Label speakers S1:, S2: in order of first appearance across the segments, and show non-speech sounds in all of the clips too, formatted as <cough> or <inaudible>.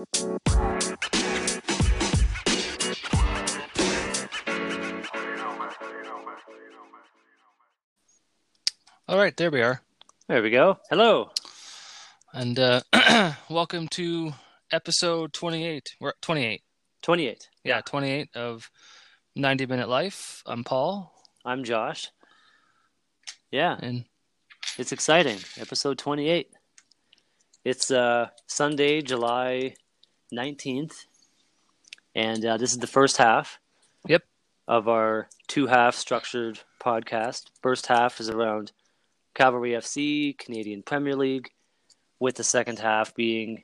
S1: All right, there we are.
S2: There we go. Hello.
S1: And uh, <clears throat> welcome to episode 28. We're at 28.
S2: 28.
S1: Yeah, 28 of 90 Minute Life. I'm Paul.
S2: I'm Josh. Yeah,
S1: And
S2: it's exciting. Episode 28. It's uh, Sunday, July 19th. And uh, this is the first half
S1: yep,
S2: of our two half structured podcast. First half is around Cavalry FC, Canadian Premier League, with the second half being,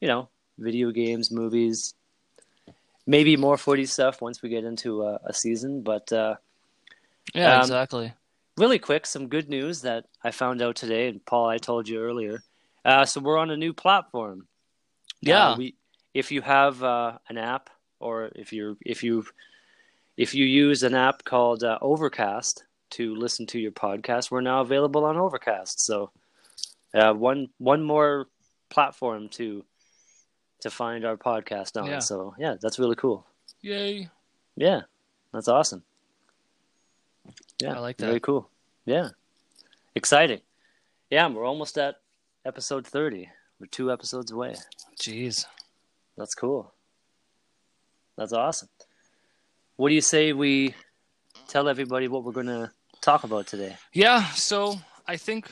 S2: you know, video games, movies, maybe more footy stuff once we get into a, a season. But uh,
S1: yeah,
S2: Um,
S1: exactly.
S2: really quick, some good news that I found out today, and Paul, I told you earlier. Uh, so we're on a new platform.
S1: Yeah.
S2: Uh, we, if you have uh, an app, or if you if you if you use an app called uh, Overcast to listen to your podcast, we're now available on Overcast. So uh, one one more platform to to find our podcast on.
S1: Yeah.
S2: So yeah, that's really cool.
S1: Yay.
S2: Yeah, that's awesome. Yeah,
S1: I like that.
S2: Very cool. Yeah, exciting. Yeah, we're almost at episode thirty. We're two episodes away.
S1: Jeez.
S2: That's cool. That's awesome. What do you say we tell everybody what we're going to talk about today?
S1: Yeah, so I think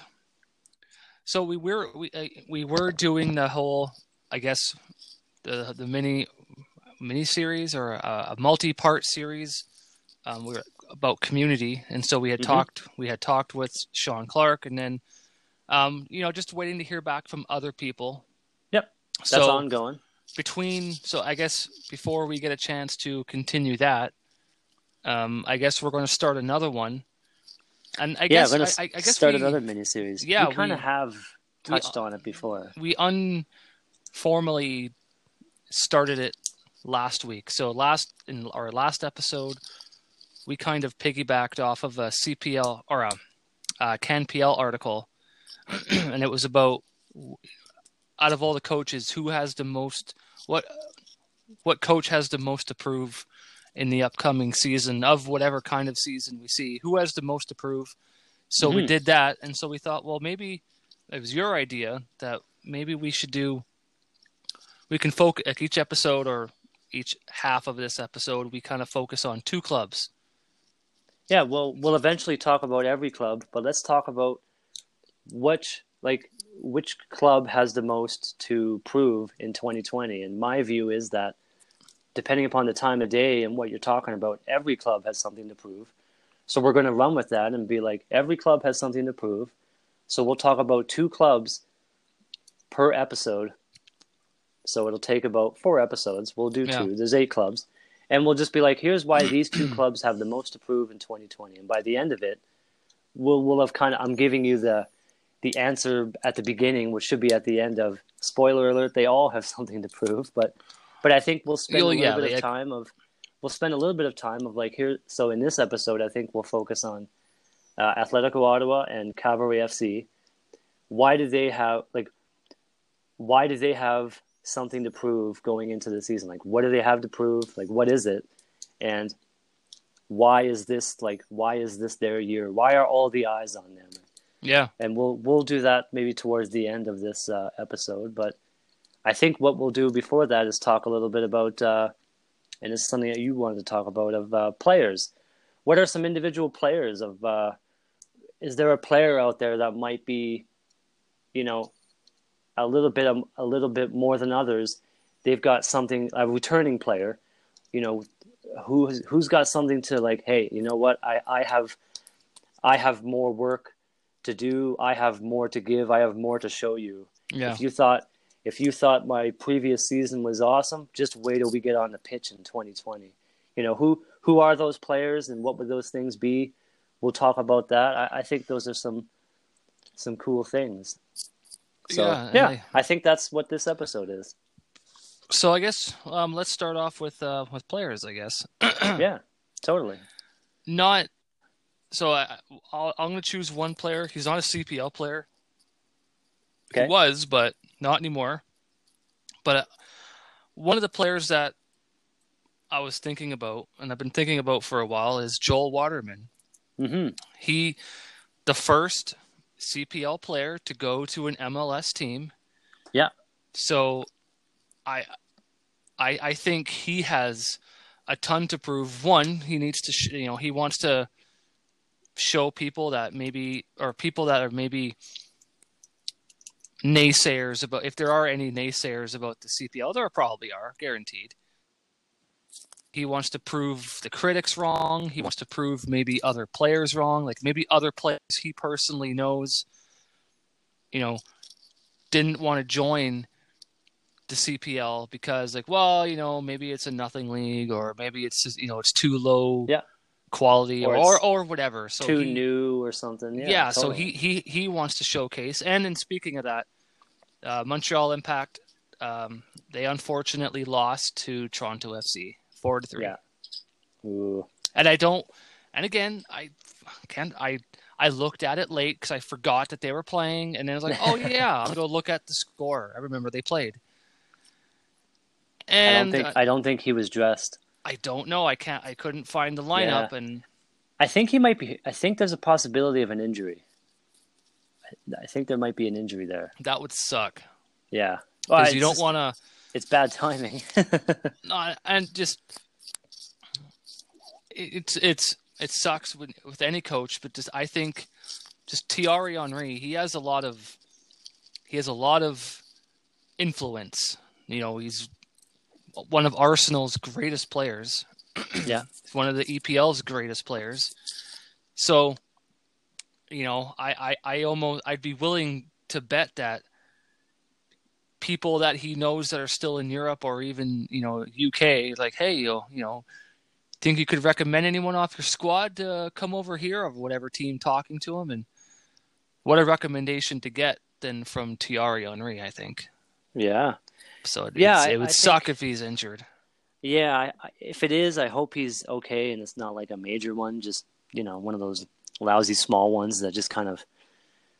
S1: so we were we uh, we were doing the whole I guess the the mini mini series or a, a multi-part series um we were about community and so we had
S2: Mhm.
S1: talked we had talked with Sean Clark and then um you know just waiting to hear back from other people.
S2: Yep, That's
S1: so
S2: ongoing.
S1: Between so I guess before we get a chance to continue that, um, I guess we're going to start another one. And I
S2: yeah,
S1: guess
S2: we're going
S1: I, I
S2: to
S1: guess
S2: start
S1: we,
S2: another miniseries.
S1: Yeah,
S2: we kind of have
S1: we-
S2: touched on it before.
S1: we unformally started it last week. So last in our last episode, we kind of piggybacked off of a CPL or a, a CanPL article, <clears throat> and it was about out of all the coaches, who has the most what what coach has the most to prove in the upcoming season of whatever kind of season we see? Who has the most to prove? So we
S2: Mhm.
S1: did that, and so we thought, well, maybe it was your idea that maybe we should do. We can focus at each episode or each half of this episode. We kind of focus on two clubs.
S2: Yeah, well, we'll eventually talk about every club, but let's talk about which like which club has the most to prove in 2020. And my view is that depending upon the time of day and what you're talking about, every club has something to prove. So we're going to run with that and be like every club has something to prove. So we'll talk about two clubs per episode. So it'll take about four episodes. We'll do
S1: Yeah.
S2: two. There's eight clubs and we'll just be like, here's why these two <clears throat> clubs have the most to prove in 2020. And by the end of it, we'll we'll have kind of I'm giving you the the answer at the beginning, which should be at the end of. Spoiler alert: they all have <laughs> something to prove, but but I think we'll spend
S1: You'll-
S2: a little
S1: yeah,
S2: bit of time of we'll spend a little bit of time of like here. So in this episode, I think we'll focus on uh, Atletico Ottawa and Cavalry FC. Why do they have like? Why do they have something to prove going into the season? Like, what do they have to prove? Like, what is it? And why is this like? Why is this their year? Why are all the eyes on them?
S1: Yeah,
S2: And we'll we'll do that maybe towards the end of this uh, episode. But I think what we'll do before that is talk a little bit about, uh, and it's something that you wanted to talk about of uh, players. What are some individual players of? Uh, is there a player out there that might be, you know, a little bit um, a little bit more than others? They've got something a returning player, you know, who who's got something to like. Hey, you know what? I I have, I have more work to do. I have more to give. I have more to show you.
S1: yeah,
S2: If you thought if you thought my previous season was awesome, just wait till we get on the pitch in 2020. You know who who are those players and what would those things be? We'll talk about that. I, I think those are some some cool things. So
S1: Yeah,
S2: yeah,
S1: and
S2: I think that's what this episode is.
S1: So I guess um, let's start off with uh, with players. I guess <clears throat>
S2: yeah, totally.
S1: not. So I, I'll, I'm going to choose one player. He's not a CPL player.
S2: Okay.
S1: He was, but not anymore. But uh, one of the players that I was thinking about, and I've been thinking about for a while, is Joel Waterman.
S2: hmm
S1: He, the first CPL player to go to an MLS team.
S2: Yeah.
S1: So, I, I, I think he has a ton to prove. One, he needs to, sh- you know, he wants to show people that maybe, or people that are maybe naysayers about, if there are any naysayers about the CPL, there probably are, guaranteed. He wants to prove the critics wrong. He wants to prove maybe other players wrong. Like maybe other players he personally knows, you know, didn't want to join the CPL because like, well, you know, maybe it's a nothing league or maybe it's just, you know, it's too low
S2: Yeah.
S1: Quality
S2: Or
S1: or, or, whatever. So
S2: Too
S1: he-
S2: new or something. Yeah.
S1: yeah, so he, he he wants to showcase. And in speaking of that, uh, Montreal Impact, um, they unfortunately lost to Toronto FC four to three.
S2: Yeah. Ooh.
S1: And I don't. And again, I can't. I I looked at it late because I forgot that they were playing, and then I was like, oh yeah, I'm gonna go look at the score. I remember they played. <laughs>
S2: I
S1: And
S2: don't think I don't think he was dressed.
S1: I don't know. I can't. I couldn't find the lineup, and
S2: I think he might be. I think there's a possibility of an injury. I, I think there might be an injury there.
S1: that would suck
S2: Yeah.
S1: because
S2: Well,
S1: you don't want to.
S2: It's bad timing. <laughs>
S1: No, and just it- it's it's it sucks with with any coach, but just I think just Thierry Henry, he has a lot of he has a lot of influence. You know, he's one of Arsenal's greatest players. <clears throat>
S2: Yeah.
S1: One of the EPL's greatest players. So, you know, I, I, I almost I'd be willing to bet that people that he knows that are still in Europe or even you know UK, like, hey, you you know, think you could recommend anyone off your squad to come over here or whatever team talking to him, and what a recommendation to get than from Thierry Henry, I think.
S2: yeah.
S1: So it,
S2: Yeah,
S1: it's- it would
S2: I
S1: suck
S2: think-
S1: if he's injured.
S2: Yeah, I, if it is, I hope he's okay and it's not like a major one, just, you know, one of those lousy small ones that just kind of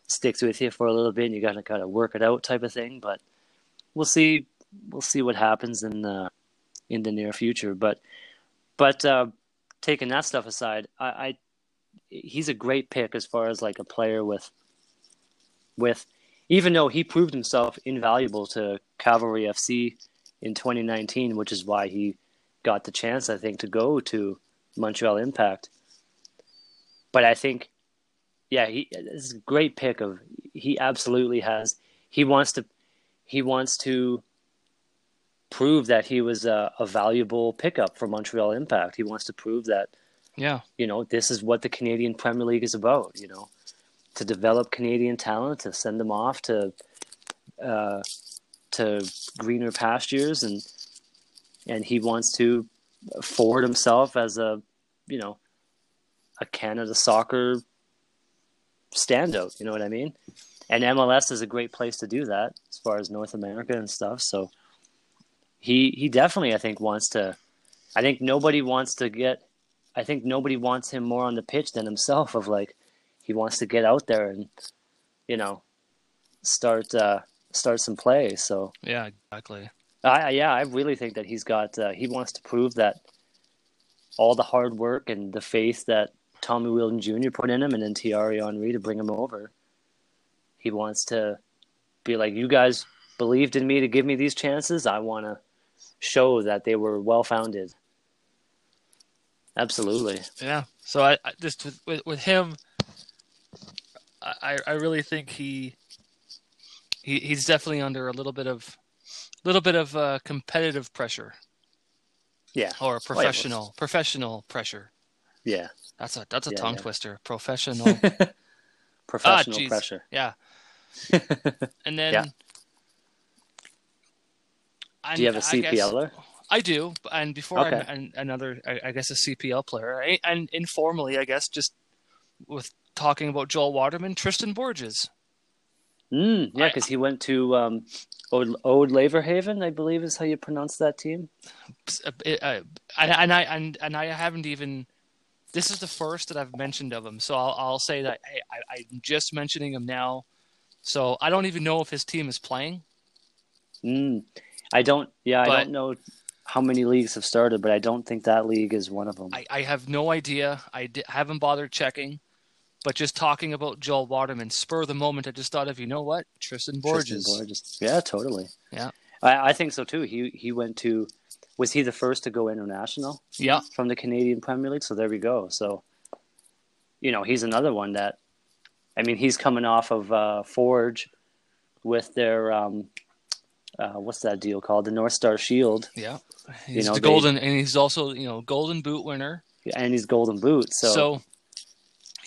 S2: sticks with you for a little bit and you got to kind of work it out type of thing, but we'll see we'll see what happens in the in the near future, but but uh taking that stuff aside, I, I he's a great pick as far as like a player with with even though he proved himself invaluable to Cavalry FC in 2019, which is why he got the chance, I think, to go to Montreal Impact. But I think, yeah, he this is a great pick of he absolutely has. He wants to, he wants to prove that he was a, a valuable pickup for Montreal Impact. He wants to prove that
S1: Yeah,
S2: you know this is what the Canadian Premier League is about. You know, to develop Canadian talent, to send them off to uh, to greener pastures, and and he wants to forward himself as a you know a Canada soccer standout. You know what I mean? And MLS is a great place to do that as far as North America and stuff. So he he definitely I think wants to. I think nobody wants to get I think nobody wants him more on the pitch than himself. Of like, he wants to get out there and, you know, start uh, start some play. So
S1: yeah, exactly.
S2: I yeah, I really think that he's got. Uh, he wants to prove that all the hard work and the faith that Tommy Wheeldon Jr. put in him, and then Thierry Henry to bring him over. He wants to be like, you guys believed in me to give me these chances. I want to show that they were well founded. Absolutely.
S1: Yeah. So I, I just with with him, I I really think he he he's definitely under a little bit of little bit of uh, competitive pressure
S2: Yeah.
S1: or professional professional pressure.
S2: Yeah.
S1: That's a that's a
S2: Yeah,
S1: tongue
S2: yeah.
S1: twister. Professional. <laughs>
S2: Professional
S1: jeez.
S2: pressure.
S1: yeah. <laughs> And then. I-
S2: Do you have a
S1: I guess-
S2: CPLer?
S1: I do, and before
S2: Okay.
S1: I'm another, I, I guess a CPL player, I, and informally, I guess just with talking about Joel Waterman, Tristan Borges.
S2: Mm, yeah, because he went to um, Ode, Ode Laverhaven, I believe is how you pronounce that team.
S1: uh, uh, and, and I and and I haven't even. This is the first that I've mentioned of him, so I'll I'll say that hey, I, I'm just mentioning him now. So I don't even know if his team is playing.
S2: Mm. I don't. Yeah,
S1: But-
S2: I don't know how many leagues have started, but I don't think that league is one of them.
S1: I, I have no idea. I haven't bothered checking. But just talking about Joel Waterman, spur the moment, I just thought of you know what, Tristan Borges.
S2: Tristan Borges. Yeah, totally.
S1: Yeah.
S2: I, I think so too. He he went to. Was he the first to go international
S1: Yeah,
S2: from the Canadian Premier League? So there we go. So, you know, he's another one that. I mean, he's coming off of uh, Forge with their um, uh, what's that deal called? The North Star Shield,
S1: yeah. He's
S2: know,
S1: the
S2: they-
S1: golden, and he's also you know golden boot winner.
S2: and he's Golden Boot. So,
S1: So,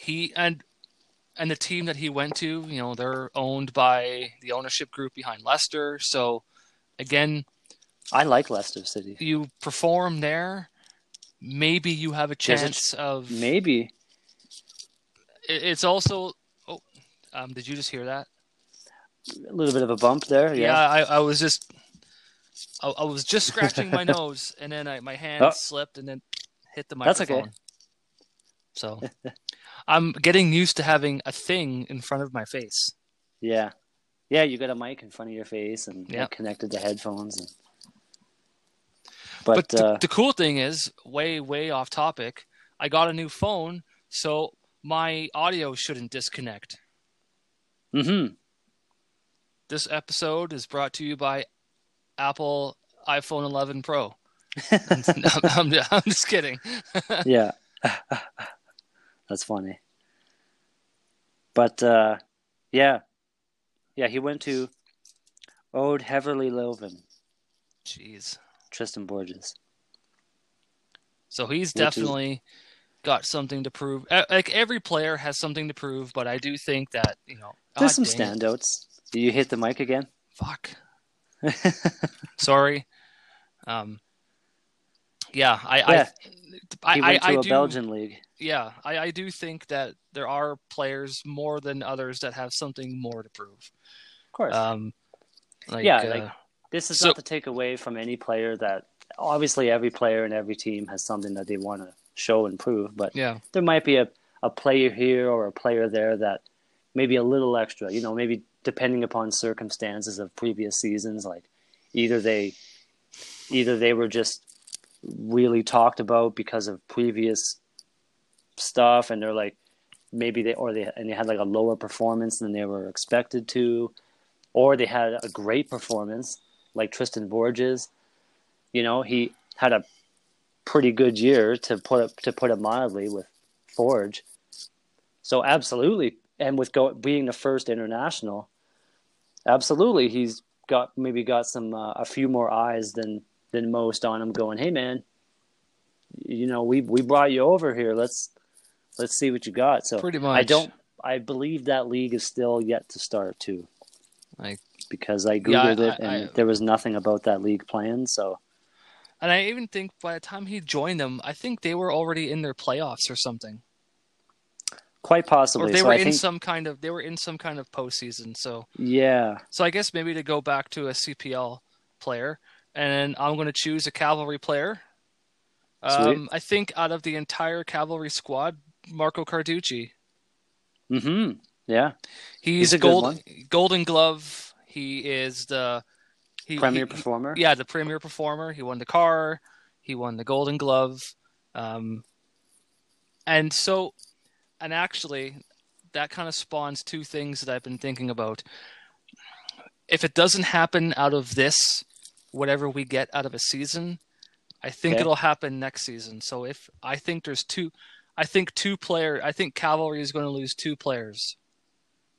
S1: he and and the team that he went to, you know, they're owned by the ownership group behind Leicester. So, again,
S2: I like Leicester City.
S1: you perform there, maybe you have a
S2: There's a
S1: chance of.
S2: Maybe
S1: It's also. Oh, um, did you just hear that?
S2: a little bit of a bump there.
S1: Yeah,
S2: Yeah.
S1: I, I was just. I, I was just scratching my <laughs> nose, and then I, my hand
S2: Oh.
S1: slipped, and then hit the microphone.
S2: That's okay.
S1: So, <laughs> I'm getting used to having a thing in front of my face.
S2: Yeah. Yeah, you got a mic in front of your face and
S1: Yeah.
S2: connected to headphones. And...
S1: But,
S2: But,
S1: the,
S2: uh,
S1: the cool thing is, way way off topic. I got a new phone, so my audio shouldn't disconnect.
S2: Mm-hmm.
S1: This episode is brought to you by Apple iPhone 11 Pro. <laughs> <laughs> I'm, I'm, I'm just kidding. <laughs>
S2: yeah. That's funny. But uh, yeah. Yeah, he went to Oud-Heverlee Leuven,
S1: Jeez.
S2: Tristan Borges.
S1: So he's
S2: is-
S1: definitely got something to prove. Like every player has something to prove, but I do think that you know
S2: There's some standouts. Did you hit the mic again?
S1: Fuck. <laughs> Sorry. Um. Yeah, I,
S2: Yeah.
S1: I,
S2: he
S1: I,
S2: went to
S1: I
S2: a
S1: do.
S2: Belgian league.
S1: Yeah, I, I do think that there are players more than others that have something more to prove.
S2: Of course.
S1: Um. Like,
S2: Yeah,
S1: uh,
S2: like- this is
S1: so-
S2: not to take away from any player that obviously every player and every team has something that they want to show and prove, but
S1: yeah,
S2: there might be a, a player here or a player there that maybe a little extra, you know, maybe depending upon circumstances of previous seasons, like either they either they were just really talked about because of previous stuff and they're like maybe they or they and they had like a lower performance than they were expected to or they had a great performance like Tristan Borges. You know he had a pretty good year to put it to put it mildly with Forge. So absolutely and with go, being the first international absolutely he's got maybe got some uh, a few more eyes than than most on him going hey man you know we we brought you over here. Let's let's see what you got. So
S1: pretty much.
S2: i don't i believe that league is still yet to start too.
S1: Like,
S2: because i
S1: Yeah,
S2: googled
S1: I-
S2: it and
S1: I-
S2: there was nothing about that league planned so.
S1: And I even think by the time he joined them, I think they were already in their playoffs or something,
S2: quite possibly.
S1: Or they
S2: so
S1: were
S2: I
S1: in
S2: think,
S1: some kind of they were in some kind of postseason. So,
S2: yeah.
S1: So I guess maybe to go back to a CPL player, and I'm going to choose a cavalry player. Um, I think out of the entire cavalry squad, Marco Carducci.
S2: hmm yeah
S1: He's,
S2: He's a
S1: gold. Golden Glove. He is the he,
S2: premier
S1: he-
S2: performer
S1: Yeah, the premier performer. He won the car. He won the Golden Glove. Um, and so, and actually, that kind of spawns two things that I've been thinking about. If it doesn't happen out of this, whatever we get out of a season, I think
S2: Okay.
S1: it'll happen next season. So if I think there's two, I think two player, I think Cavalry is going to lose two players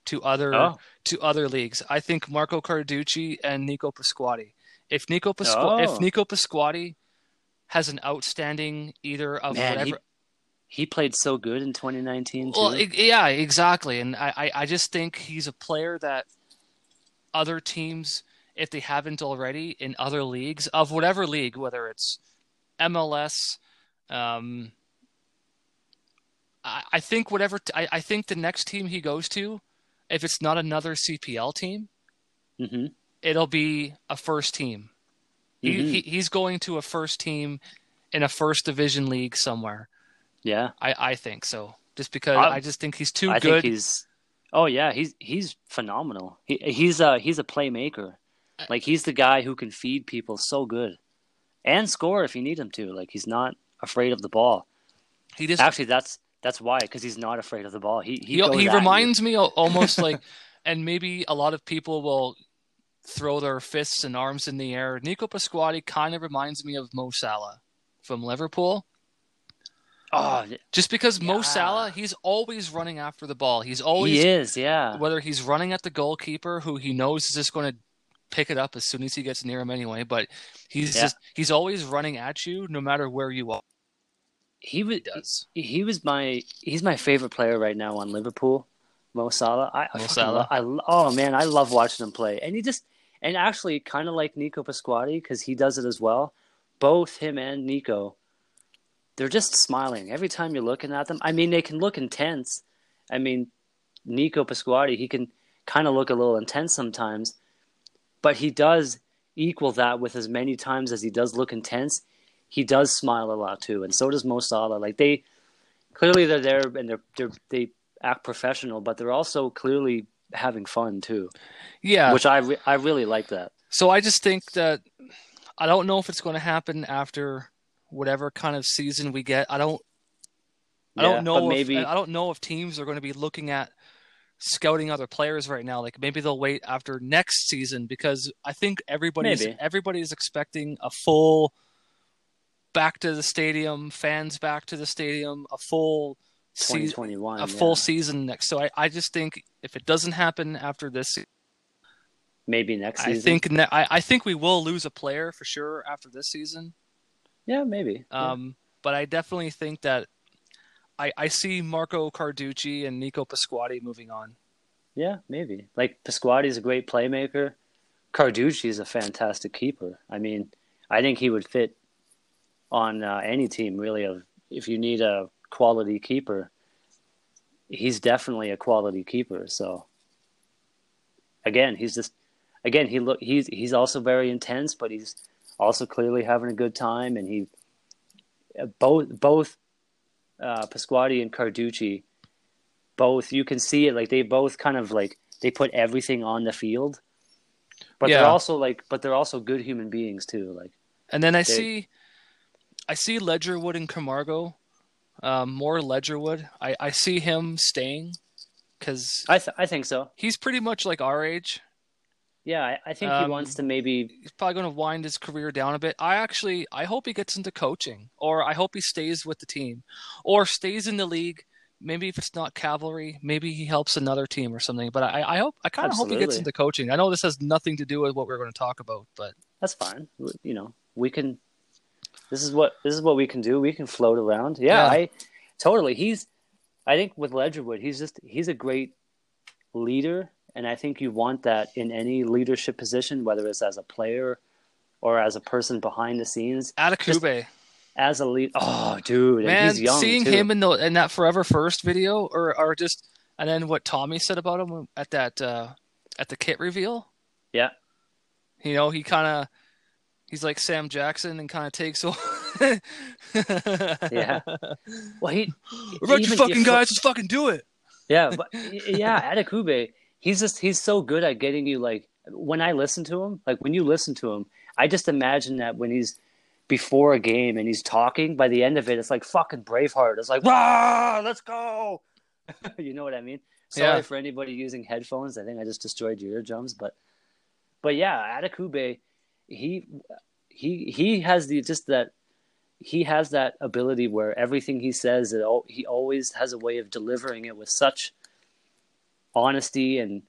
S1: to other
S2: oh
S1: to other leagues. I think Marco Carducci and Nico Pasquotti. If Nico Pasqu-
S2: Oh.
S1: if Nico Pasquotti has an outstanding either of
S2: Man,
S1: whatever
S2: he played so good in 2019 too
S1: well, yeah, exactly. And I, I, I just think he's a player that other teams, if they haven't already, in other leagues of whatever league, whether it's MLS, um, I, I think whatever t- I, I think the next team he goes to, if it's not another CPL team,
S2: hmm
S1: it'll be a first team. He,
S2: Mhm.
S1: he he's going to a first team in a first division league somewhere.
S2: yeah
S1: I, I think so. Just because
S2: I-
S1: I, just think he's too
S2: I
S1: good.
S2: think he's. Oh yeah, he's he's phenomenal. He he's a he's a playmaker. Like he's the guy who can feed people so good, and score if you need him to. Like he's not afraid of the ball.
S1: He just
S2: Actually, that's that's why because he's not afraid of the ball. He he,
S1: he, he
S2: at you.
S1: reminds me almost <laughs> like, and maybe a lot of people will throw their fists and arms in the air. Nico Pasquale kind of reminds me of Mo Salah from Liverpool.
S2: Oh,
S1: Just because Mo Salah, he's always running after the ball. He's always
S2: he is. Yeah.
S1: whether he's running at the goalkeeper who he knows is just going to pick it up as soon as he gets near him anyway but he's
S2: Yeah.
S1: just he's always running at you no matter where you are
S2: He was
S1: he does
S2: he was my he's my favorite player right now on Liverpool. Mo Salah. I, I
S1: Mo Salah.
S2: lo- I oh man, I love watching him play, and he just and actually kind of like Nico Pasquale because he does it as well. Both him and Nico, they're just smiling every time you're looking at them. I mean, they can look intense. I mean, Nico Pasquale, he can kind of look a little intense sometimes, but he does equal that with as many times as he does look intense. He does smile a lot too, and so does Mo Salah. Like they clearly they're there and they're, they're they act professional, but they're also clearly having fun too,
S1: yeah
S2: which I re- I really like that.
S1: so i just think that i don't know if it's going to happen after whatever kind of season we get i don't i
S2: Yeah,
S1: don't know if,
S2: maybe
S1: i don't know if teams are going to be looking at scouting other players right now like maybe they'll wait after next season because i think everybody's
S2: Maybe.
S1: everybody's expecting a full back to the stadium fans back to the stadium a full season
S2: 2021,
S1: a full season next so I, I just think if it doesn't happen after this
S2: maybe next
S1: i think ne- I, I think we will lose a player for sure after this season
S2: yeah, maybe. Yeah.
S1: um, but I definitely think that I, I see Marco Carducci and Nico Pasquotti moving on.
S2: Yeah, maybe. Like Pasquale's a great playmaker. Carducci's a fantastic keeper. I mean, I think he would fit on uh, any team really. Of if you need a quality keeper, he's definitely a quality keeper. So again, he's just again he look he's he's also very intense, but he's also clearly having a good time, and he uh, both both uh, Pasquale and Carducci both you can see it like they both kind of like they put everything on the field but they're also like but they're also good human beings too like
S1: And then I
S2: They-
S1: see I see Ledgerwood and Camargo, um, more Ledgerwood. I, I see him staying because
S2: i th- i think so
S1: he's pretty much like our age.
S2: Yeah i, I think he
S1: Um,
S2: wants to maybe
S1: He's probably going to wind his career down a bit. I actually I hope he gets into coaching, or I hope he stays with the team, or stays in the league. Maybe if it's not cavalry, maybe he helps another team or something. But I, I hope I kind of hope he gets into coaching. I know this has nothing to do with what we're going to talk about, but
S2: that's fine you know we can this is what this is what we can do we can float around yeah,
S1: Yeah.
S2: i totally he's i think with ledgerwood he's just he's a great leader and i think you want that in any leadership position whether it's as a player or as a person behind the scenes
S1: Adekugbe,
S2: as a lead oh dude and
S1: man,
S2: he's young
S1: seeing
S2: too.
S1: him in the in that Forever First video, or or just and then what Tommy said about him at that uh, at the kit reveal.
S2: yeah
S1: You know, he kind of he's like Sam Jackson and kind of takes <laughs> over.
S2: Yeah. well he
S1: What about you fucking guys? Just fucking do it.
S2: Yeah, but yeah, Adekugbe, he's just he's so good at getting you like when I listen to him, like when you listen to him, I just imagine that when he's before a game and he's talking, by the end of it, it's like fucking Braveheart. It's like, rah, let's go. <laughs> you know what I mean? Sorry
S1: Yeah.
S2: for anybody using headphones. I think I just destroyed your eardrums, but but yeah, Adekugbe, he he he has the just that he has that ability where everything he says it al- he always has a way of delivering it with such honesty and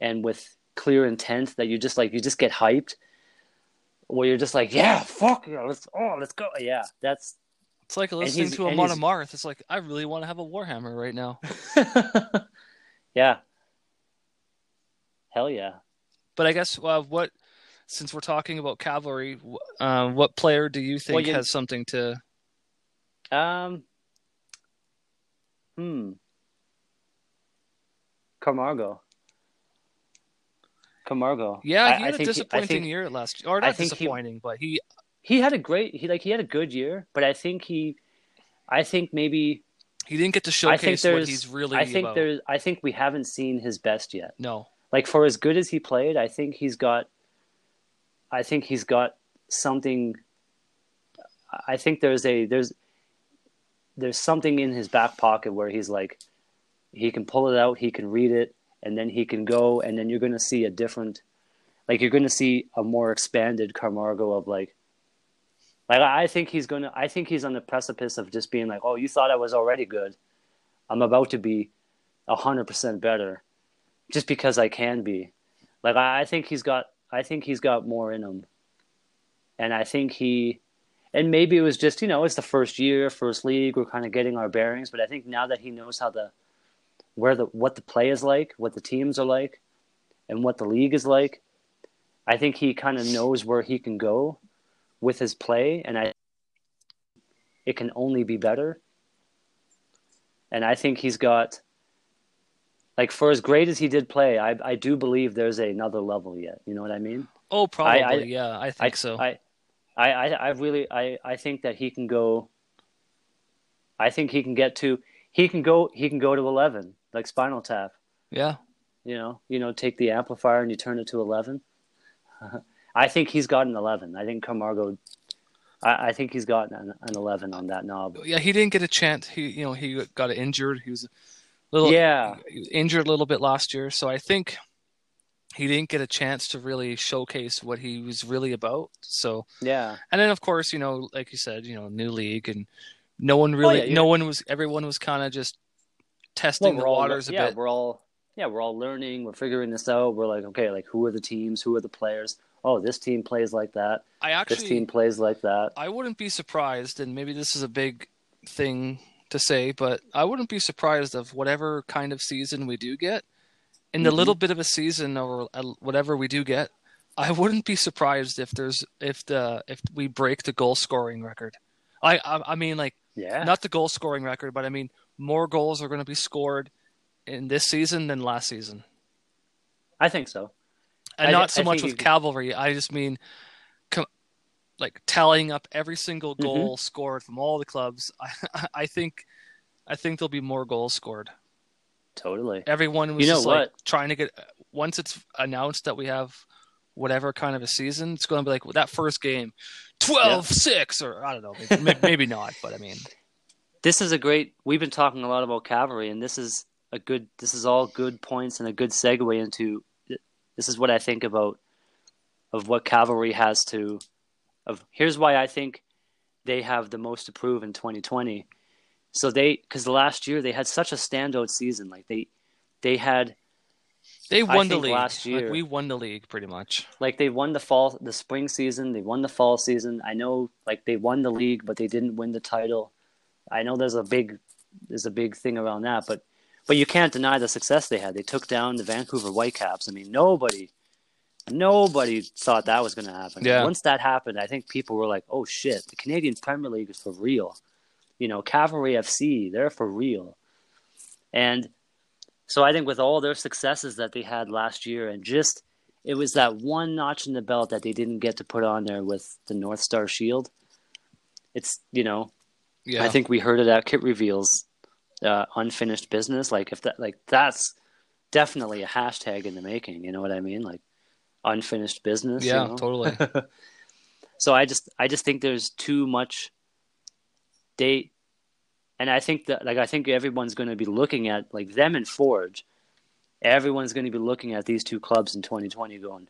S2: and with clear intent that you just like you just get hyped where you're just like yeah fuck yeah let's oh let's go yeah that's
S1: It's like listening to a Monomarth. It's like I really want to have a Warhammer right now. <laughs>
S2: yeah hell yeah
S1: But I guess uh, what since we're talking about cavalry, uh, what player do you think
S2: Well, you-
S1: has something to?
S2: um hmm Camargo Camargo
S1: Yeah, he
S2: I
S1: had a disappointing
S2: think
S1: year last year. Or
S2: I
S1: not
S2: think he-
S1: disappointing, but he
S2: he had a great he like he had a good year, but I think he I think maybe
S1: he didn't get to showcase what he's really
S2: I think
S1: about.
S2: there's I think we haven't seen his best yet.
S1: No,
S2: Like for as good as he played, I think he's got I think he's got something. I think there's a there's there's something in his back pocket where he's like, he can pull it out, he can read it, and then he can go, and then you're going to see a different, like you're going to see a more expanded Camargo of like, like I think he's gonna, I think he's on the precipice of just being like, oh, you thought I was already good, I'm about to be hundred percent better, just because I can be. Like I think he's got, I think he's got more in him, and I think he and maybe it was just you know it's the first year, first league, we're kind of getting our bearings. But I think now that he knows how the where the what the play is like, what the teams are like, and what the league is like, I think he kind of knows where he can go with his play, and I it can only be better. And I think he's got like for as great as he did play, I I do believe there's another level yet. You know what I mean?
S1: Oh, probably. I, I, yeah, I think
S2: I,
S1: so.
S2: I, I, I, I really, I, I think that he can go. I think he can get to. He can go. He can go to eleven, like Spinal Tap.
S1: Yeah.
S2: You know, you know, take the amplifier and you turn it to eleven. <laughs> I think he's got an eleven. I think Camargo. I, I think he's got an, an, eleven on that knob.
S1: Yeah, he didn't get a chance. He, you know, he got injured. He was a little,
S2: yeah,
S1: injured a little bit last year. So I think he didn't get a chance to really showcase what he was really about. So
S2: yeah,
S1: and then of course you know, like you said, you know, new league and no one oh, really, oh, yeah, no one was, everyone was kind of just testing well, the waters
S2: all,
S1: a
S2: yeah,
S1: bit.
S2: We're all yeah, we're all learning, we're figuring this out. We're like, okay, like who are the teams, who are the players? Oh, this team plays like that.
S1: I actually,
S2: this team plays like that.
S1: I wouldn't be surprised, and maybe this is a big thing to say, but I wouldn't be surprised of whatever kind of season we do get in the mm-hmm. little bit of a season or whatever we do get, I wouldn't be surprised if there's if the if we break the goal scoring record. I I, I mean like
S2: yeah.
S1: not the goal scoring record, but I mean more goals are going to be scored in this season than last season.
S2: I think so.
S1: And I, not so I much with you... cavalry. I just mean com- like tallying up every single mm-hmm. goal mm-hmm. scored from all the clubs. <laughs> I, I think I think there'll be more goals scored.
S2: Totally.
S1: Everyone was you know just what? like trying to get once it's announced that we have whatever kind of a season, it's going to be like that first game, 12-6 or I don't know, maybe, maybe not, but I mean <laughs>
S2: this is a great we've been talking a lot about cavalry and this is a good this is all good points and a good segue into this is what I think about of what cavalry has to of here's why I think they have the most to prove in 2020 so they, because last year they had such a standout season. Like they, they had.
S1: They won the league last year. Like we won the league pretty much.
S2: Like they won the fall, the spring season. They won the fall season. I know, like they won the league, but they didn't win the title. I know there's a big, there's a big thing around that, but, but you can't deny the success they had. They took down the Vancouver Whitecaps. I mean, nobody, nobody thought that was going to happen.
S1: Yeah.
S2: Once that happened, I think people were like, "Oh shit, the Canadian Premier League is for real." you know, Cavalry FC, they're for real. And so I think with all their successes that they had last year and just it was that one notch in the belt that they didn't get to put on there with the North Star Shield. It's, you know, yeah. I think we heard it at Kit Reveals uh, unfinished business like if that like that's definitely a hashtag in the making, you know what I mean? Like unfinished business.
S1: Yeah,
S2: you know?
S1: totally. <laughs> <laughs>
S2: so I just I just think there's too much they and I think that like I think everyone's going to be looking at like them and Forge. Everyone's going to be looking at these two clubs in 2020, going,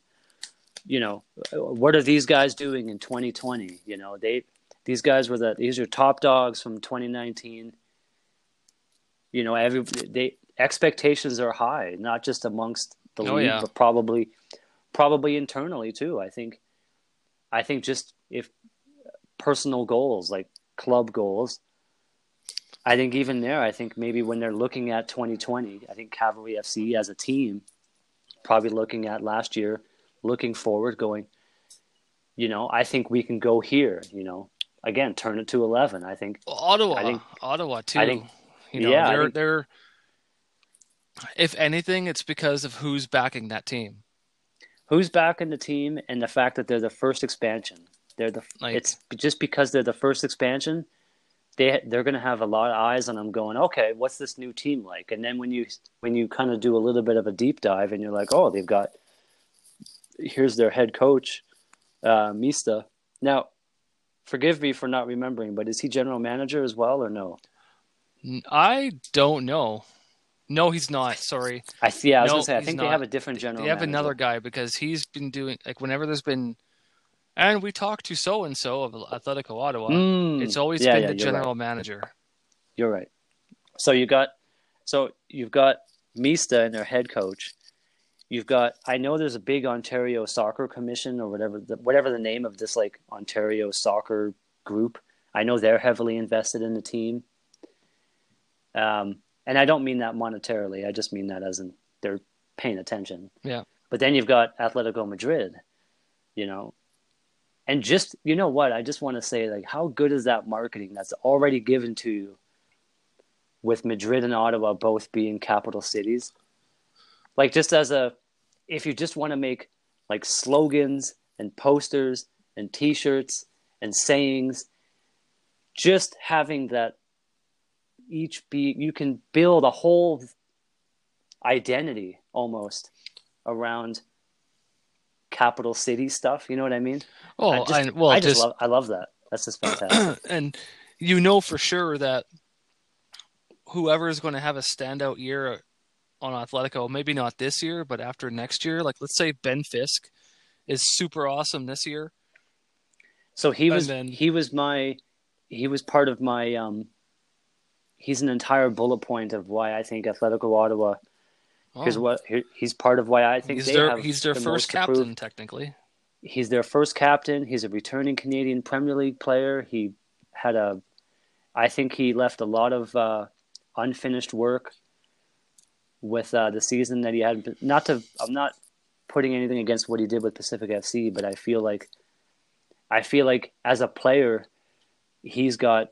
S2: you know, what are these guys doing in 2020? You know, they these guys were the these are top dogs from 2019. You know, every they expectations are high, not just amongst the oh, league, yeah. but probably probably internally too. I think I think just if personal goals like club goals. I think even there, I think maybe when they're looking at 2020, I think Cavalry FC as a team, probably looking at last year, looking forward, going, you know, I think we can go here. You know, again, turn it to 11. I think
S1: Ottawa, I think, Ottawa too. I think, you know, yeah, they're think, they're. If anything, it's because of who's backing that team.
S2: Who's backing the team and the fact that they're the first expansion. They're the like, it's just because they're the first expansion. They they're going to have a lot of eyes on them, going, okay, what's this new team like? And then when you when you kind of do a little bit of a deep dive, and you're like, oh, they've got here's their head coach, uh, Mista. Now, forgive me for not remembering, but is he general manager as well or no?
S1: I don't know. No, he's not. Sorry.
S2: I see. Yeah, I was
S1: No,
S2: gonna say I think they
S1: not.
S2: have a different general.
S1: they have
S2: manager.
S1: another guy because he's been doing like whenever there's been, and we talked to so and so of Atletico Ottawa.
S2: Mm,
S1: It's always
S2: yeah,
S1: been
S2: yeah,
S1: the general
S2: right.
S1: manager.
S2: You're right. So you got, so you've got Mista and their head coach. You've got. I know there's a big Ontario Soccer Commission or whatever, the, whatever the name of this like Ontario soccer group. I know they're heavily invested in the team. Um, and I don't mean that monetarily. I just mean that as in they're paying attention.
S1: Yeah.
S2: But then you've got Atletico Madrid, you know, and just you know what? I just want to say like how good is that marketing that's already given to you with Madrid and Ottawa both being capital cities. Like just as a if you just want to make like slogans and posters and t-shirts and sayings just having that each be you can build a whole identity almost around capital city stuff you know what i mean?
S1: Oh,
S2: I just,
S1: and well,
S2: I just,
S1: just
S2: love i love that. That's just fantastic. <clears throat>
S1: And you know for sure that whoever is going to have a standout year on Atletico, maybe not this year, but after next year, like let's say Ben Fisk is super awesome this year.
S2: So he was
S1: then-
S2: he was my he was part of my um he's an entire bullet point of why I think Atletico Ottawa
S1: Oh,
S2: what he- he's part of why I think
S1: he's
S2: they
S1: their
S2: have
S1: he's their
S2: the
S1: first captain
S2: approved-
S1: technically.
S2: He's their first captain. He's a returning Canadian Premier League player. He had a I think he left a lot of uh, unfinished work with uh, the season that he had. Not to I'm not putting anything against what he did with Pacific FC, but I feel like I feel like as a player, he's got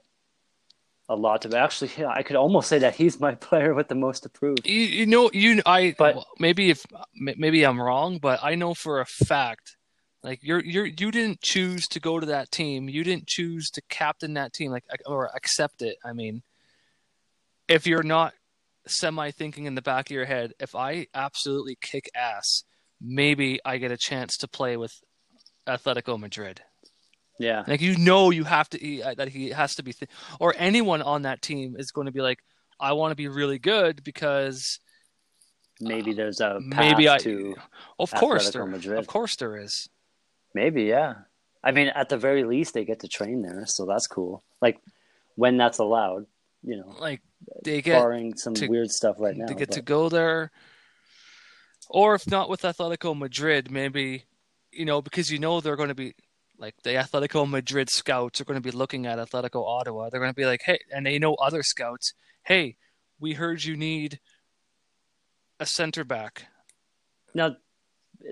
S2: a lot to. Actually, yeah, I could almost say that he's my <laughs> player with the most approved.
S1: You, you know, you I
S2: But-
S1: well, maybe if maybe I'm wrong, but I know for a fact, like you're you're you didn't choose to go to that team. You didn't choose to captain that team, like or accept it. I mean, if you're not semi thinking in the back of your head, if I absolutely kick ass, maybe I get a chance to play with Atletico Madrid.
S2: Yeah,
S1: Like you know, you have to he, uh, that he has to be, th- or anyone on that team is going to be like, I want to be really good because
S2: maybe there's a path
S1: maybe I,
S2: to
S1: of course
S2: Atletico
S1: there,
S2: Madrid.
S1: of course there is.
S2: maybe yeah. I mean, at the very least, they get to train there, so that's cool. Like when that's allowed, you know,
S1: Like they get
S2: barring some
S1: to-
S2: weird stuff right now.
S1: to get to go there, or if not with Atletico Madrid, maybe you know because you know they're going to be like the Atletico Madrid scouts are going to be looking at Atletico Ottawa. They're going to be like, hey, and they know other scouts. Hey, we heard you need a center back.
S2: Now,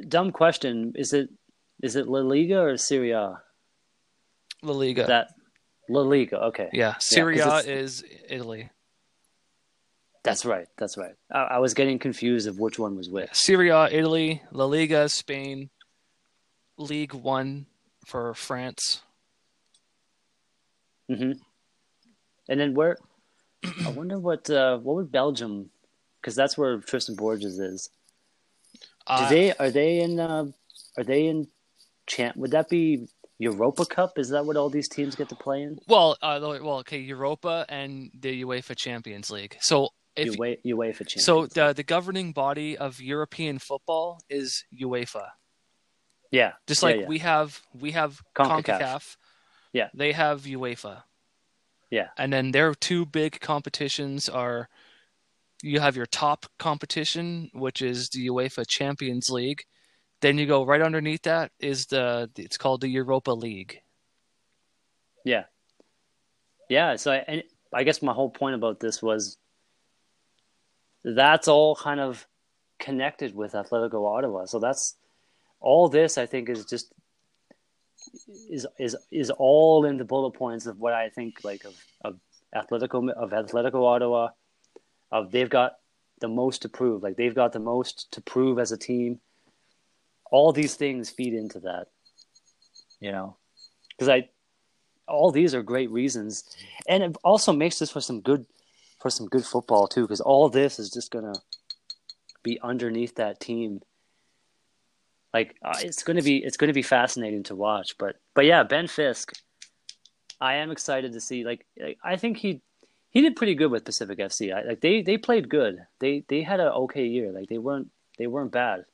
S2: dumb question: Is it is it La Liga or Serie A?
S1: La Liga.
S2: That La Liga. Okay,
S1: yeah, Serie A
S2: 'cause
S1: is Italy.
S2: That's right. That's right. I, I was getting confused of which one was which.
S1: Serie A, Italy, La Liga, Spain, League One for France.
S2: hmm And then where? I wonder what uh, what would Belgium? Because that's where Tristan Borges is. Do
S1: Uh,
S2: they are they in? Uh, are they in? Champ? Would that be Europa Cup? Is that what all these teams get to play in?
S1: Well, uh, well, okay, Europa and the UEFA Champions League. So if
S2: UEFA, UEFA Champions.
S1: so, the the governing body of European football is UEFA.
S2: yeah,
S1: Just like
S2: yeah.
S1: we have we have
S2: CONCACAF.
S1: CONCACAF.
S2: Yeah.
S1: They have UEFA.
S2: Yeah.
S1: And then their two big competitions are you have your top competition, which is the UEFA Champions League. Then you go right underneath that is the it's called the Europa League.
S2: Yeah. Yeah. So, I, and I guess my whole point about this was that's all kind of connected with Atletico Ottawa. So that's all this, I think, is just is is is all in the bullet points of what I think like of of Atletico of Atletico Ottawa of they've got the most to prove. Like they've got the most to prove as a team. All these things feed into that. You know? Because I all these are great reasons, and it also makes this for some good for some good football too. Because all this is just gonna be underneath that team, like uh, it's going to be it's to be fascinating to watch. But but yeah, Ben Fisk, I am excited to see. Like I think he he did pretty good with Pacific FC. I, like they they played good. They they had an okay year. Like they weren't they weren't bad.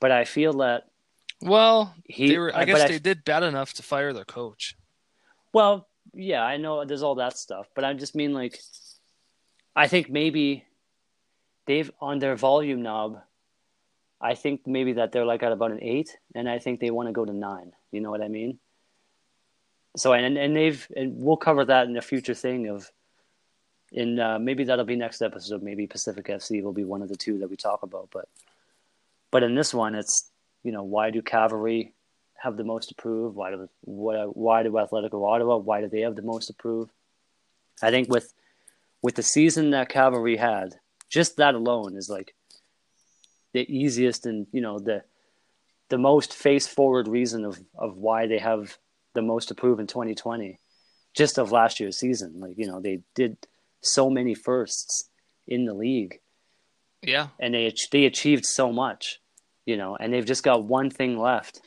S2: But I feel that
S1: well,
S2: he.
S1: were, I
S2: uh,
S1: guess they did bad enough to fire their coach.
S2: Well, yeah, I know there's all that stuff, but I just mean like, I think maybe they've on their volume knob. I think maybe that they're like at about an eight, and I think they want to go to nine. You know what I mean? So and and they've and we'll cover that in a future thing of. In uh, maybe that'll be next episode. Maybe Pacific FC will be one of the two that we talk about. But, but in this one, it's you know why do Cavalry have the most approved? Why do why, why do Atletico Ottawa? Why do they have the most approved? I think with with the season that Cavalry had, just that alone is like the easiest and you know the the most face forward reason of of why they have the most approved in 2020 just of last year's season. Like you know they did so many firsts in the league.
S1: Yeah,
S2: and they they achieved so much you know and they've just got one thing left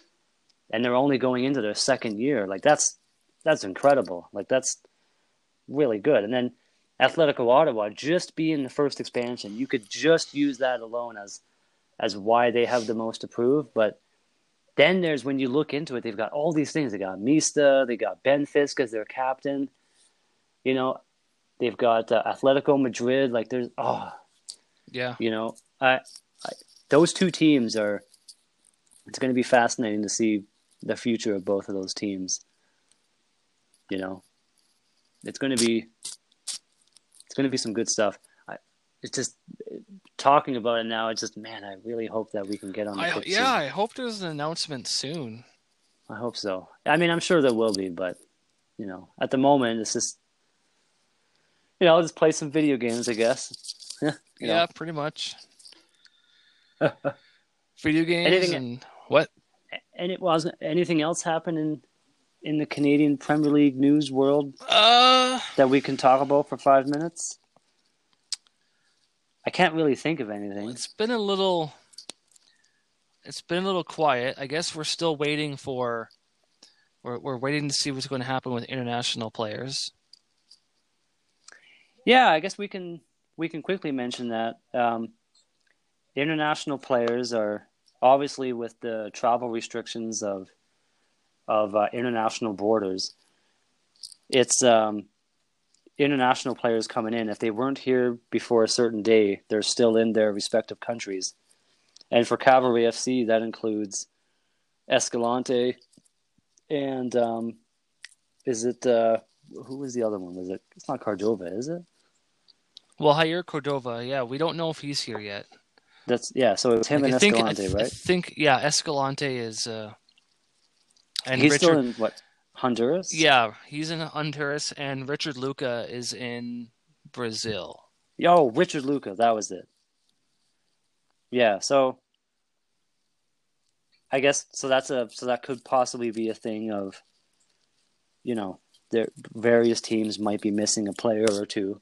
S2: and they're only going into their second year. Like that's that's incredible. Like that's really good. And then Atletico Ottawa just being the first expansion you could just use that alone as as why they have the most approved but then there's when you look into it they've got all these things they got Mista they got Ben Fisk as their captain you know they've got uh, Atletico Madrid like there's oh
S1: yeah.
S2: you know, I, I those two teams are. It's going to be fascinating to see the future of both of those teams. You know, it's going to be. Going to be some good stuff. I, it's just talking about it now. It's just man, I really hope that we can get on the
S1: I, yeah,
S2: soon.
S1: I hope there's an announcement soon.
S2: I hope so. I mean, I'm sure there will be, but you know, at the moment, it's just. You know, I'll just play some video games, I guess. <laughs> You know.
S1: Yeah, pretty much. <laughs> Video games
S2: Anything-
S1: and what?
S2: And it was anything else happen in in the Canadian Premier League news world
S1: Uh,
S2: that we can talk about for five minutes? I can't really think of anything.
S1: it's been a little. It's been a little quiet. I guess we're still waiting for. We're we're waiting to see what's going to happen with international players.
S2: Yeah, I guess we can we can quickly mention that um, the international players are obviously with the travel restrictions of of uh, international borders. It's um, international players coming in. If they weren't here before a certain day, they're still in their respective countries. And for Cavalry FC, that includes Escalante and um, is it uh, who was the other one? Was it? It's not Cordova, is it?
S1: Well, Jair Cordova, yeah, we don't know if he's here yet.
S2: That's yeah. So it's him
S1: Like,
S2: and
S1: I think, I
S2: Escalante,
S1: I
S2: right?
S1: think, yeah, Escalante is. Uh, and
S2: He's
S1: Richard,
S2: still in what Honduras?
S1: yeah, he's in Honduras, and Richard Luca is in Brazil.
S2: Yo, Richard Luca, that was it. Yeah. So I guess so. That's a so that could possibly be a thing of, you know, there various teams might be missing a player or two.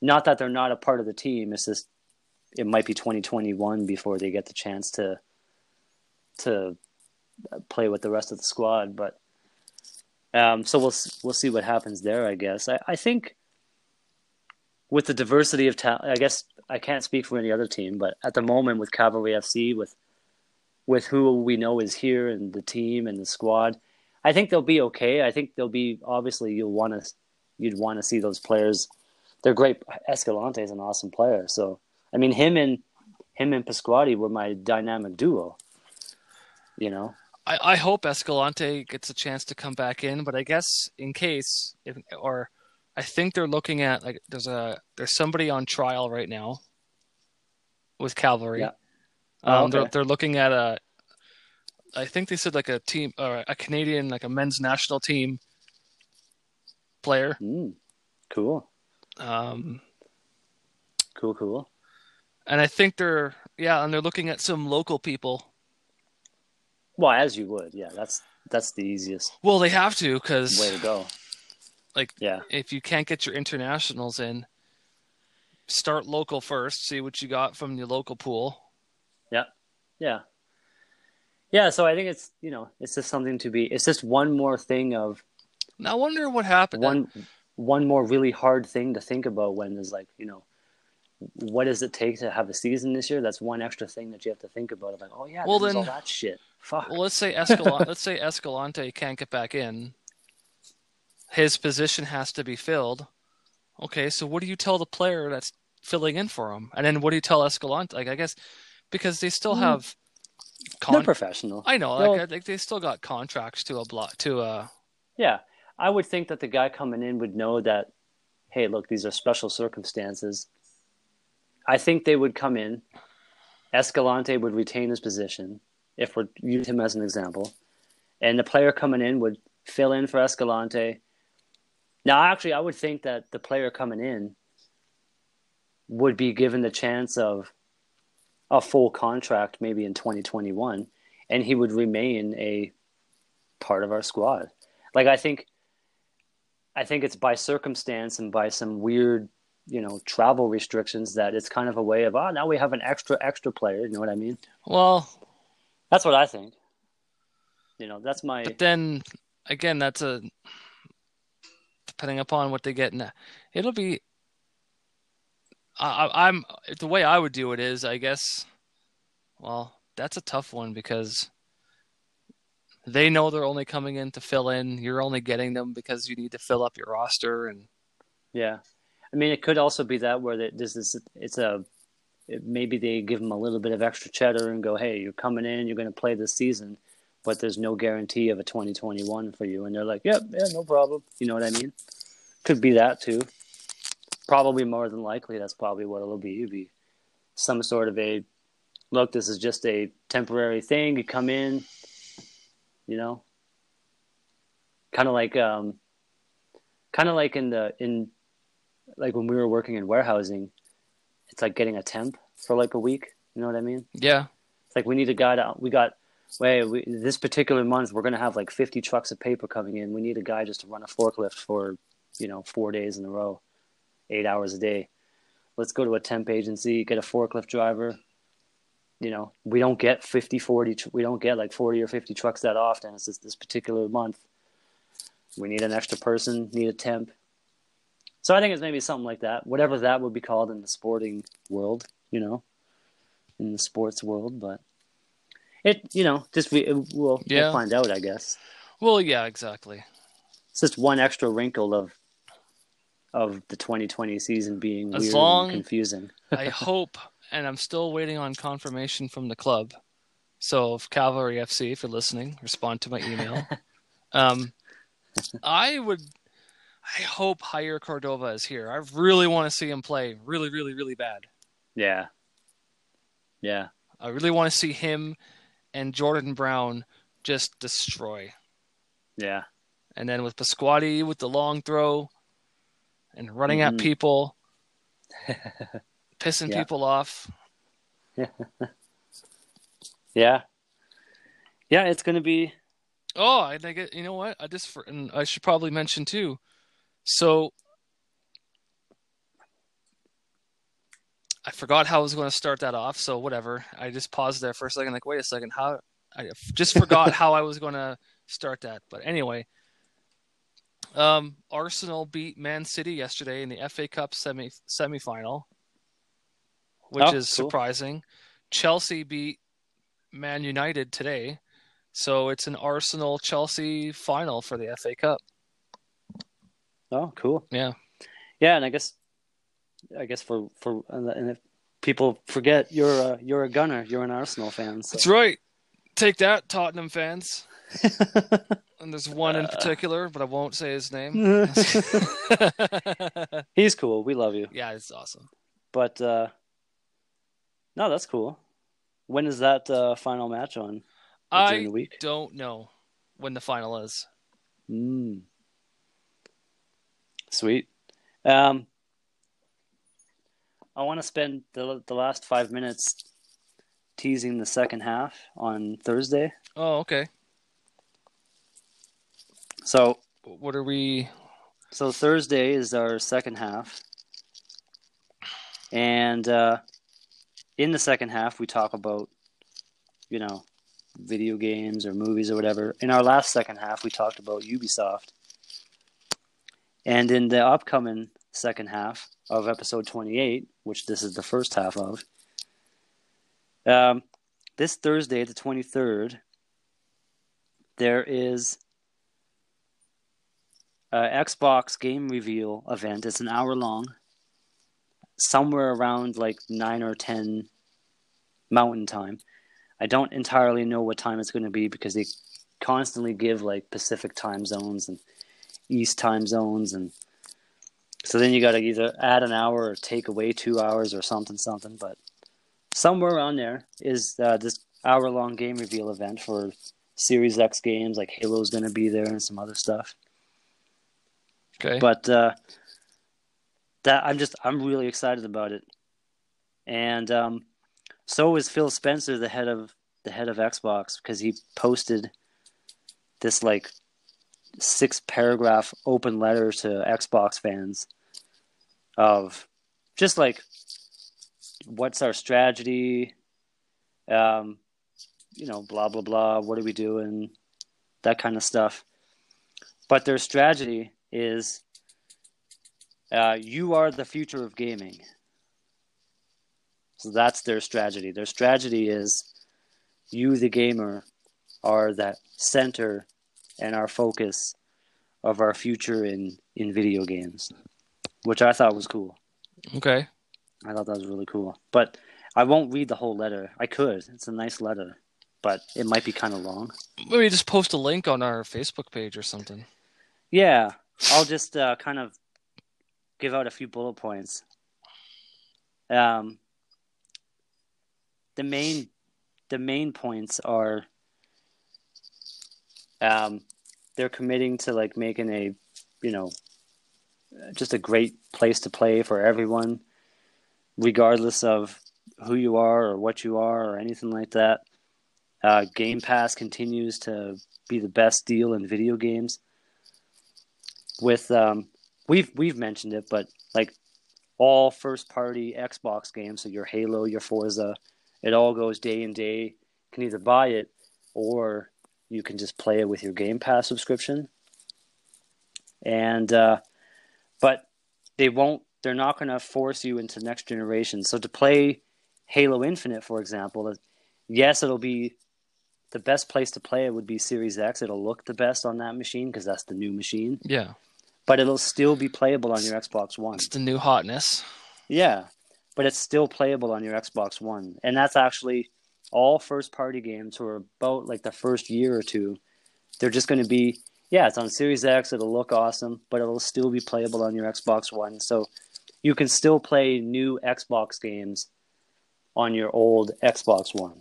S2: Not that they're not a part of the team. It's just it might be 2021 before they get the chance to to play with the rest of the squad. But um, so we'll we'll see what happens there. I guess I, I think with the diversity of talent, I guess I can't speak for any other team, but at the moment with Cavalry FC, with with who we know is here and the team and the squad, I think they'll be okay. I think they'll be obviously you'll want to you'd want to see those players. They're great. Escalante is an awesome player, so I mean him and him and Pasquotti were my dynamic duo. You know,
S1: I, I hope Escalante gets a chance to come back in, but I guess in case, if, or I think they're looking at like there's a there's somebody on trial right now with Cavalry.
S2: Yeah.
S1: Um,
S2: Oh,
S1: they're they're looking at a. I think they said like a team or a Canadian like a men's national team player.
S2: mm, cool,
S1: Um,
S2: cool, cool.
S1: and I think they're yeah, and they're looking at some local people.
S2: Well, as you would, yeah. That's that's the easiest
S1: Well, they have to because
S2: way to go.
S1: Like-
S2: yeah,
S1: if you can't get your internationals in, start local first. See what you got from the local pool.
S2: yeah. Yeah, yeah. so I think it's you know it's just something to be. It's just one more thing of
S1: Now, I wonder what happened.
S2: one one more really hard thing to think about when there's like you know what does it take to have a season this year? That's one extra thing that you have to think about. Of like, oh yeah,
S1: Well,
S2: there's all
S1: then-
S2: that shit. Fuck.
S1: Well, let's say Escalante, <laughs> let's say Escalante can't get back in. His position has to be filled. Okay, so what do you tell the player that's filling in for him? And then what do you tell Escalante? Like, I guess because they still
S2: Mm.
S1: have.
S2: They're
S1: Con-
S2: professional.
S1: I know,
S2: They'll-
S1: like, I think they still got contracts to a block to a.
S2: Yeah, I would think that the guy coming in would know that. Hey, look, these are special circumstances. I think they would come in. Escalante would retain his position, if we use him as an example, and the player coming in would fill in for Escalante. Now, actually, I would think that the player coming in would be given the chance of a full contract, maybe in 2021, and he would remain a part of our squad. Like I think, I think it's by circumstance and by some weird, you know, travel restrictions that it's kind of a way of oh now we have an extra extra player. You know what I mean?
S1: Well,
S2: That's what I think. You know, that's my
S1: but then again, that's a depending upon what they get. In, it'll be. I, I- I'm the way I would do it is, I guess. Well, that's a tough one because they know they're only coming in to fill in. You're only getting them because you need to fill up your roster, and
S2: yeah. I mean, it could also be that where this is it's a it, maybe they give them a little bit of extra cheddar and go, hey, you're coming in, you're going to play this season, but there's no guarantee of a 2021 for you, and they're like, yep, yeah, no problem. You know what I mean? Could be that too. Probably more than likely, that's probably what it'll be. It'll be some sort of a look. This is just a temporary thing. You come in, you know, kind of like um, kind of like in the in like when we were working in warehousing, it's like getting a temp for like a week. You know what I mean?
S1: yeah,
S2: It's like we need a guy to we got wait we, this particular month we're gonna have like 50 trucks of paper coming in. We need a guy just to run a forklift for you know four days in a row, eight hours a day. Let's go to a temp agency, get a forklift driver. You know, we don't get 50, 40, we don't get like 40 or 50 trucks that often. It's just this particular month. We need an extra person, need a temp. So I think it's maybe something like that, whatever that would be called in the sporting world, you know, in the sports world. But it, you know, just we we'll,
S1: Yeah.
S2: we'll find out, I guess.
S1: well, yeah, exactly.
S2: It's just one extra wrinkle of of the 2020 season being
S1: As
S2: weird
S1: long-
S2: and confusing. <laughs>
S1: I hope, and I'm still waiting on confirmation from the club. So, if Cavalry FC, if you're listening, respond to my email. <laughs> um, I would, I hope Jair Cordova is here. I really want to see him play, really, really, really bad.
S2: Yeah, yeah,
S1: I really want to see him and Jordan Brown just destroy.
S2: yeah,
S1: And then with Pasquotti with the long throw and running at
S2: Mhm.
S1: people, <laughs> pissing
S2: Yeah.
S1: people off. <laughs>
S2: yeah, yeah. It's gonna be
S1: Oh, I think it, you know what? I just for, and I should probably mention too. So I forgot how I was going to start that off. So whatever. I just paused there for a second. Like, wait a second. How? I just forgot <laughs> how I was going to start that. But anyway, um, Arsenal beat Man City yesterday in the FA Cup semi semifinal, which
S2: Oh,
S1: is
S2: cool.
S1: surprising. Chelsea beat Man United today. So it's an Arsenal Chelsea final for the FA Cup.
S2: Oh cool.
S1: Yeah.
S2: Yeah, and I guess I guess for for and if people forget you're a, you're a gunner, you're an Arsenal fan. So.
S1: That's right. Take that, Tottenham fans. <laughs> And there's one in particular, but I won't say his name. <laughs>
S2: He's cool. We love you.
S1: yeah, it's awesome.
S2: But uh no, that's cool. When is that uh, final match on?
S1: I
S2: the week?
S1: don't know when the final is.
S2: Mm. Sweet. Um, I want to spend the the last five minutes teasing the second half on Thursday.
S1: Oh, okay.
S2: So
S1: What are we?
S2: so Thursday is our second half, and uh, in the second half we talk about, you know, video games or movies or whatever. In our last second half, we talked about Ubisoft. And in the upcoming second half of episode 28, which this is the first half of, um, this Thursday, the 23rd, there is an Xbox game reveal event. It's an hour long, somewhere around like 9 or 10 mountain time. I don't entirely know what time it's going to be because they constantly give like Pacific time zones and East time zones and so then you got to either add an hour or take away two hours or something something but somewhere around there is uh, this hour long game reveal event for Series X games like Halo's going to be there and some other stuff.
S1: Okay.
S2: But uh, that I'm just I'm really excited about it, and um, so is Phil Spencer, the head of the head of Xbox, because he posted this like six paragraph open letter to Xbox fans of just like what's our strategy, um, you know, blah blah blah. What are we doing? That kind of stuff. But their strategy is uh, you are the future of gaming. So that's their strategy. Their strategy is you, the gamer, are that center and our focus of our future in, in video games, which I thought was cool.
S1: Okay.
S2: I thought that was really cool. But I won't read the whole letter. I could. It's a nice letter, but it might be kind of long.
S1: Maybe just post a link on our Facebook page or something.
S2: Yeah, I'll just uh, kind of give out a few bullet points. Um, the main the main points are um, they're committing to like making a you know just a great place to play for everyone regardless of who you are or what you are or anything like that uh, game pass continues to be the best deal in video games with um, we've we've mentioned it but like all first party xbox games so your halo your forza it all goes day and day. You can either buy it or you can just play it with your Game Pass subscription. And uh, but they won't. They're not going to force you into next generation. So to play Halo Infinite, for example, yes, it'll be the best place to play it would be Series X. It'll look the best on that machine because that's the new machine.
S1: Yeah.
S2: But it'll still be playable on your Xbox One.
S1: It's the new hotness.
S2: Yeah but it's still playable on your Xbox One. And that's actually all first party games who are about like the first year or two. They're just going to be, yeah, it's on Series X. It'll look awesome, but it'll still be playable on your Xbox One. So you can still play new Xbox games on your old Xbox One.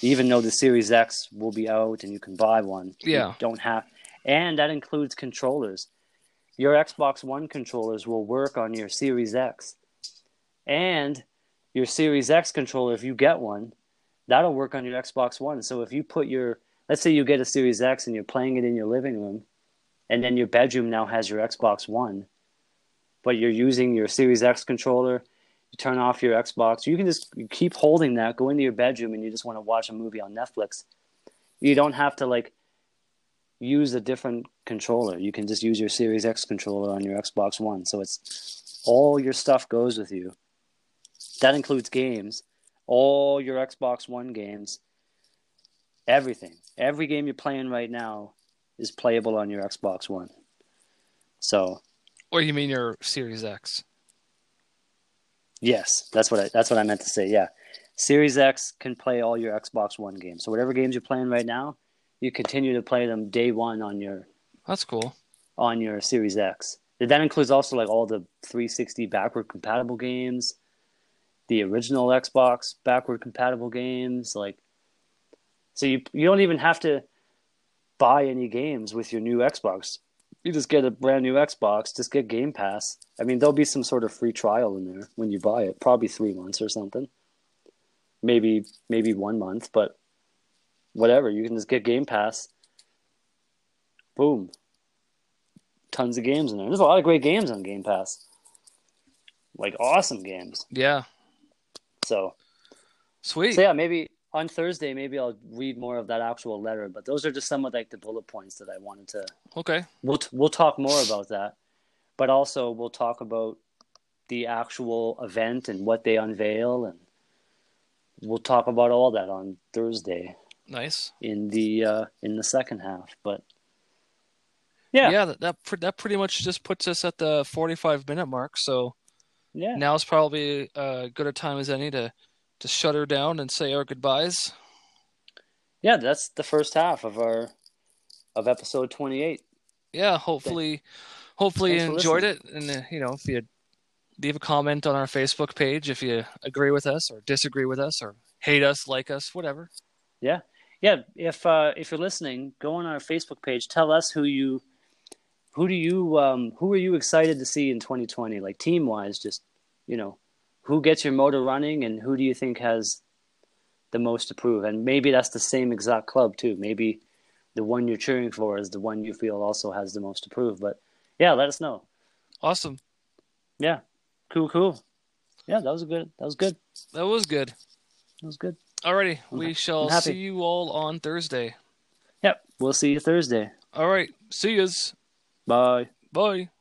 S2: Even though the Series X will be out and you can buy one,
S1: yeah,
S2: you don't have, and that includes controllers. Your Xbox One controllers will work on your Series X and your Series X controller, if you get one, that'll work on your Xbox One. So if you put your, let's say you get a Series X and you're playing it in your living room, and then your bedroom now has your Xbox One, but you're using your Series X controller, you turn off your Xbox, you can just keep holding that, go into your bedroom, and you just want to watch a movie on Netflix. You don't have to like use a different controller. You can just use your Series X controller on your Xbox One. So it's all your stuff goes with you. That includes games, all your Xbox One games, everything. Every game you're playing right now is playable on your Xbox One. So,
S1: or you mean your Series X?
S2: Yes, that's what I that's what I meant to say. Yeah. Series X can play all your Xbox One games. So whatever games you're playing right now, you continue to play them day 1 on your
S1: That's cool.
S2: on your Series X. That includes also like all the 360 backward compatible games, the original Xbox backward compatible games. Like, so you you don't even have to buy any games with your new Xbox. You just get a brand new Xbox. Just get Game Pass. I mean, there'll be some sort of free trial in there when you buy it. Probably three months or something. Maybe maybe one month, but whatever. You can just get Game Pass. Boom. Tons of games in there. There's a lot of great games on Game Pass. Like awesome games.
S1: Yeah.
S2: So
S1: sweet.
S2: So yeah, maybe on Thursday, maybe I'll read more of that actual letter. But those are just some of like the bullet points that I wanted to.
S1: Okay.
S2: We'll we'll talk more about that, but also we'll talk about the actual event and what they unveil, and we'll talk about all that on Thursday
S1: Nice.
S2: in the uh, in the second half. But yeah,
S1: Yeah, that, that that pretty much just puts us at the 45 minute mark. So
S2: yeah,
S1: now's probably uh, good a time as any to to shut her down and say our goodbyes.
S2: yeah. That's the first half of our of episode twenty eight.
S1: Yeah, hopefully, hopefully you
S2: Thanks for
S1: enjoyed it, and uh, you know if you leave a comment on our Facebook page if you agree with us or disagree with us or hate us, like us, whatever.
S2: Yeah, yeah. If uh, if you're listening, go on our Facebook page. Tell us who you, who do you, um, who are you excited to see in 2020? Like team wise, just you know, who gets your motor running, and who do you think has the most to prove? And maybe that's the same exact club too. Maybe the one you're cheering for is the one you feel also has the most to prove. But yeah, let us know.
S1: Awesome,
S2: Yeah, cool, cool. Yeah, that was good. That was good.
S1: that was good.
S2: That was good.
S1: Alrighty, we shall see you all on Thursday.
S2: Yep. We'll see you Thursday.
S1: All right, see yous.
S2: Bye.
S1: Bye.